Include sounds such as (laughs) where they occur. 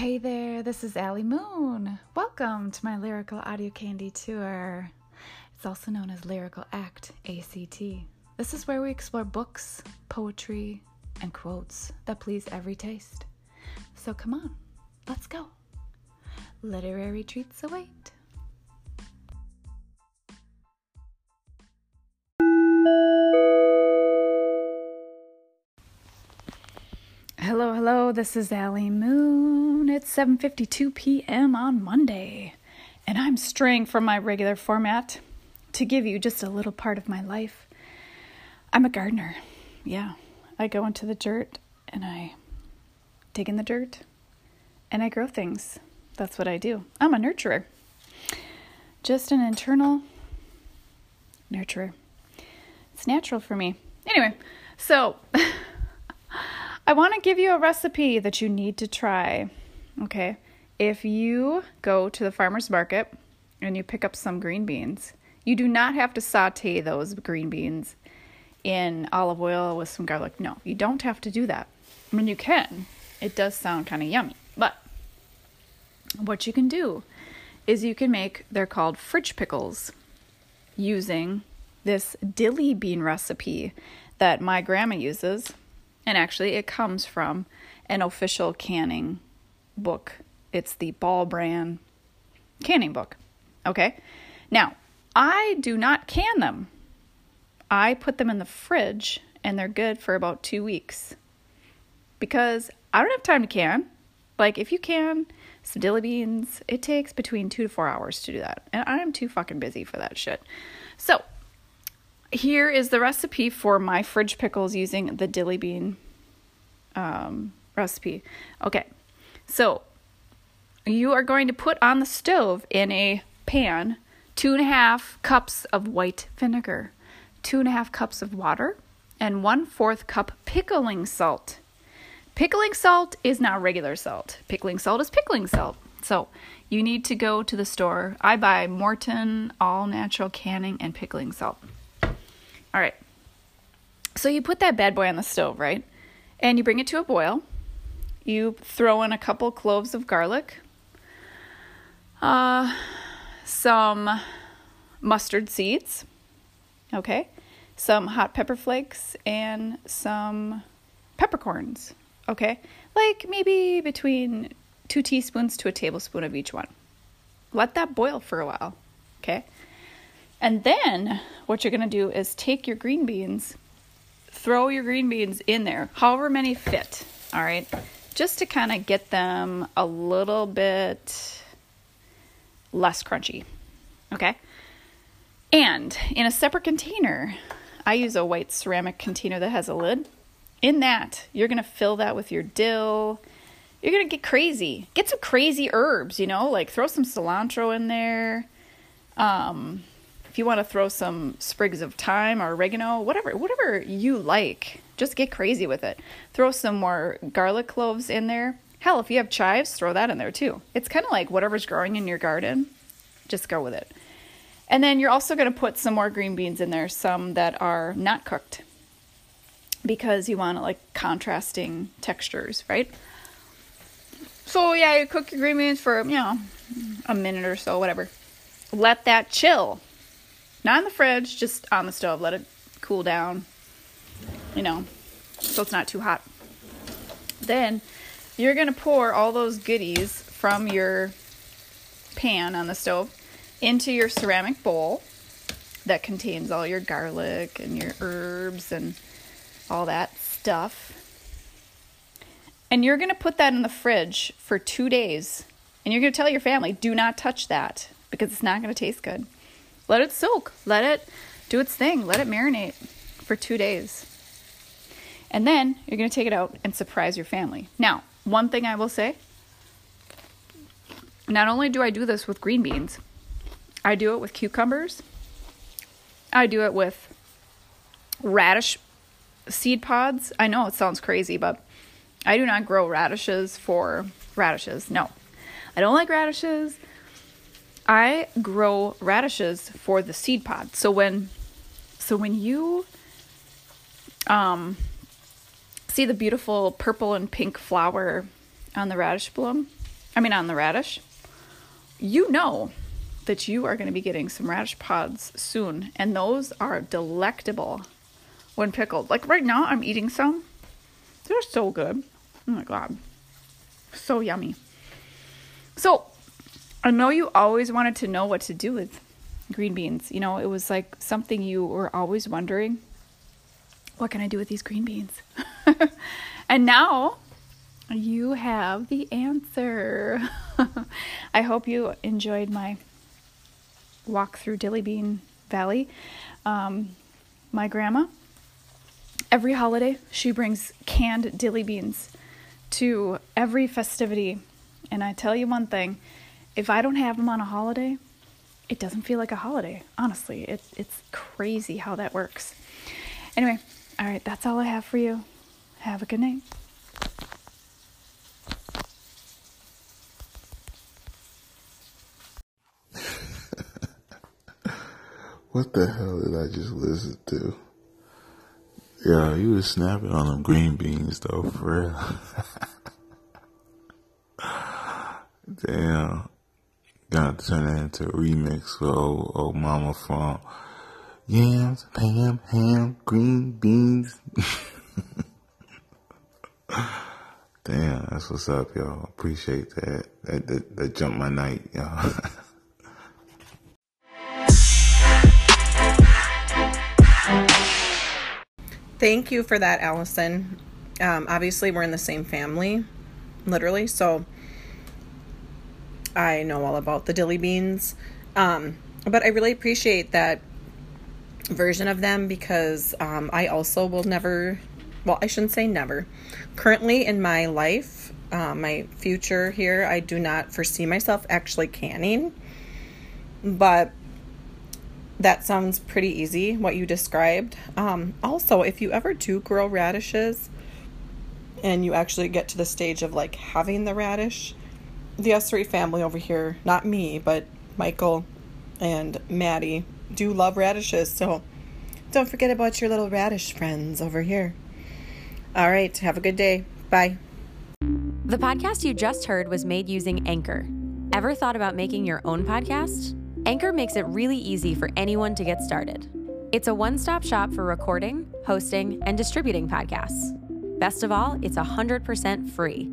Hey there, this is Allie Moon. Welcome to my Lyrical Audio Candy Tour. It's also known as Lyrical Act, ACT. This is where we explore books, poetry, and quotes that please every taste. So come on, let's go. Literary treats await. Hello, hello. This is Allie Moon. It's 7:52 p.m. on Monday, and I'm straying from my regular format to give you just a little part of my life. I'm a gardener. Yeah, I go into the dirt and I dig in the dirt and I grow things. That's what I do. I'm a nurturer. Just an internal nurturer. It's natural for me. Anyway, so (laughs) I want to give you a recipe that you need to try. Okay. If you go to the farmer's market and you pick up some green beans, you do not have to saute those green beans in olive oil with some garlic. No, you don't have to do that. I mean, you can. It does sound kind of yummy. But what you can do is you can make, they're called fridge pickles, using this dilly bean recipe that my grandma uses and actually, it comes from an official canning book. It's the Ball Brand canning book. Okay? Now, I do not can them. I put them in the fridge and they're good for about two weeks because I don't have time to can. Like, if you can some dilly beans, it takes between two to four hours to do that. And I am too fucking busy for that shit. So, here is the recipe for my fridge pickles using the dilly bean um, recipe. Okay, so you are going to put on the stove in a pan two and a half cups of white vinegar, two and a half cups of water, and one fourth cup pickling salt. Pickling salt is not regular salt. Pickling salt is pickling salt. So you need to go to the store. I buy Morton all natural canning and pickling salt. All right. So you put that bad boy on the stove, right? And you bring it to a boil. You throw in a couple cloves of garlic, uh, some mustard seeds, okay, some hot pepper flakes, and some peppercorns, okay, like maybe between two teaspoons to a tablespoon of each one. Let that boil for a while, okay? And then what you're going to do is take your green beans, throw your green beans in there, however many fit, all right? Just to kind of get them a little bit less crunchy, okay? And in a separate container, I use a white ceramic container that has a lid. In that, you're going to fill that with your dill. You're going to get crazy. Get some crazy herbs, you know, like throw some cilantro in there. Um, if you want to throw some sprigs of thyme or oregano, whatever, whatever you like, just get crazy with it. Throw some more garlic cloves in there. Hell, if you have chives, throw that in there too. It's kind of like whatever's growing in your garden, just go with it. And then you're also going to put some more green beans in there, some that are not cooked because you want like contrasting textures, right? So yeah, you cook your green beans for, you know, a minute or so, whatever. Let that chill not in the fridge, just on the stove. Let it cool down, you know, so it's not too hot. Then you're going to pour all those goodies from your pan on the stove into your ceramic bowl that contains all your garlic and your herbs and all that stuff. And you're going to put that in the fridge for two days. And you're going to tell your family, do not touch that because it's not going to taste good. Let it soak. Let it do its thing. Let it marinate for two days. And then you're going to take it out and surprise your family. Now, one thing I will say not only do I do this with green beans, I do it with cucumbers, I do it with radish seed pods. I know it sounds crazy, but I do not grow radishes for radishes. No, I don't like radishes. I grow radishes for the seed pod. So when so when you um see the beautiful purple and pink flower on the radish bloom, I mean, on the radish, you know that you are going to be getting some radish pods soon, and those are delectable when pickled. Like right now, I'm eating some. They're so good. Oh my god. So yummy. So, I know you always wanted to know what to do with green beans. You know, it was like something you were always wondering what can I do with these green beans? (laughs) and now you have the answer. (laughs) I hope you enjoyed my walk through Dilly Bean Valley. Um, my grandma, every holiday, she brings canned dilly beans to every festivity. And I tell you one thing if I don't have them on a holiday, it doesn't feel like a holiday. Honestly, it, it's crazy how that works. Anyway, all right, that's all I have for you. Have a good night. (laughs) What the hell did I just listen to? Yeah, you was snapping on them green beans though, for real. (laughs) Damn. To turn that into a remix for old, old mama from yams, ham, ham, green beans. (laughs) Damn, that's what's up, y'all. Appreciate that. That, that, that jumped my night, y'all. (laughs) Thank you for that, Allison. Um, obviously, we're in the same family, literally, so I know all about the dilly beans. Um, but I really appreciate that version of them because um, I also will never, well, I shouldn't say never. Currently in my life, uh, my future here, I do not foresee myself actually canning. But that sounds pretty easy, what you described. Um, also, if you ever do grow radishes and you actually get to the stage of like having the radish, the S3 family over here, not me, but Michael and Maddie, do love radishes. So don't forget about your little radish friends over here. All right, have a good day. Bye. The podcast you just heard was made using Anchor. Ever thought about making your own podcast? Anchor makes it really easy for anyone to get started. It's a one stop shop for recording, hosting, and distributing podcasts. Best of all, it's 100% free.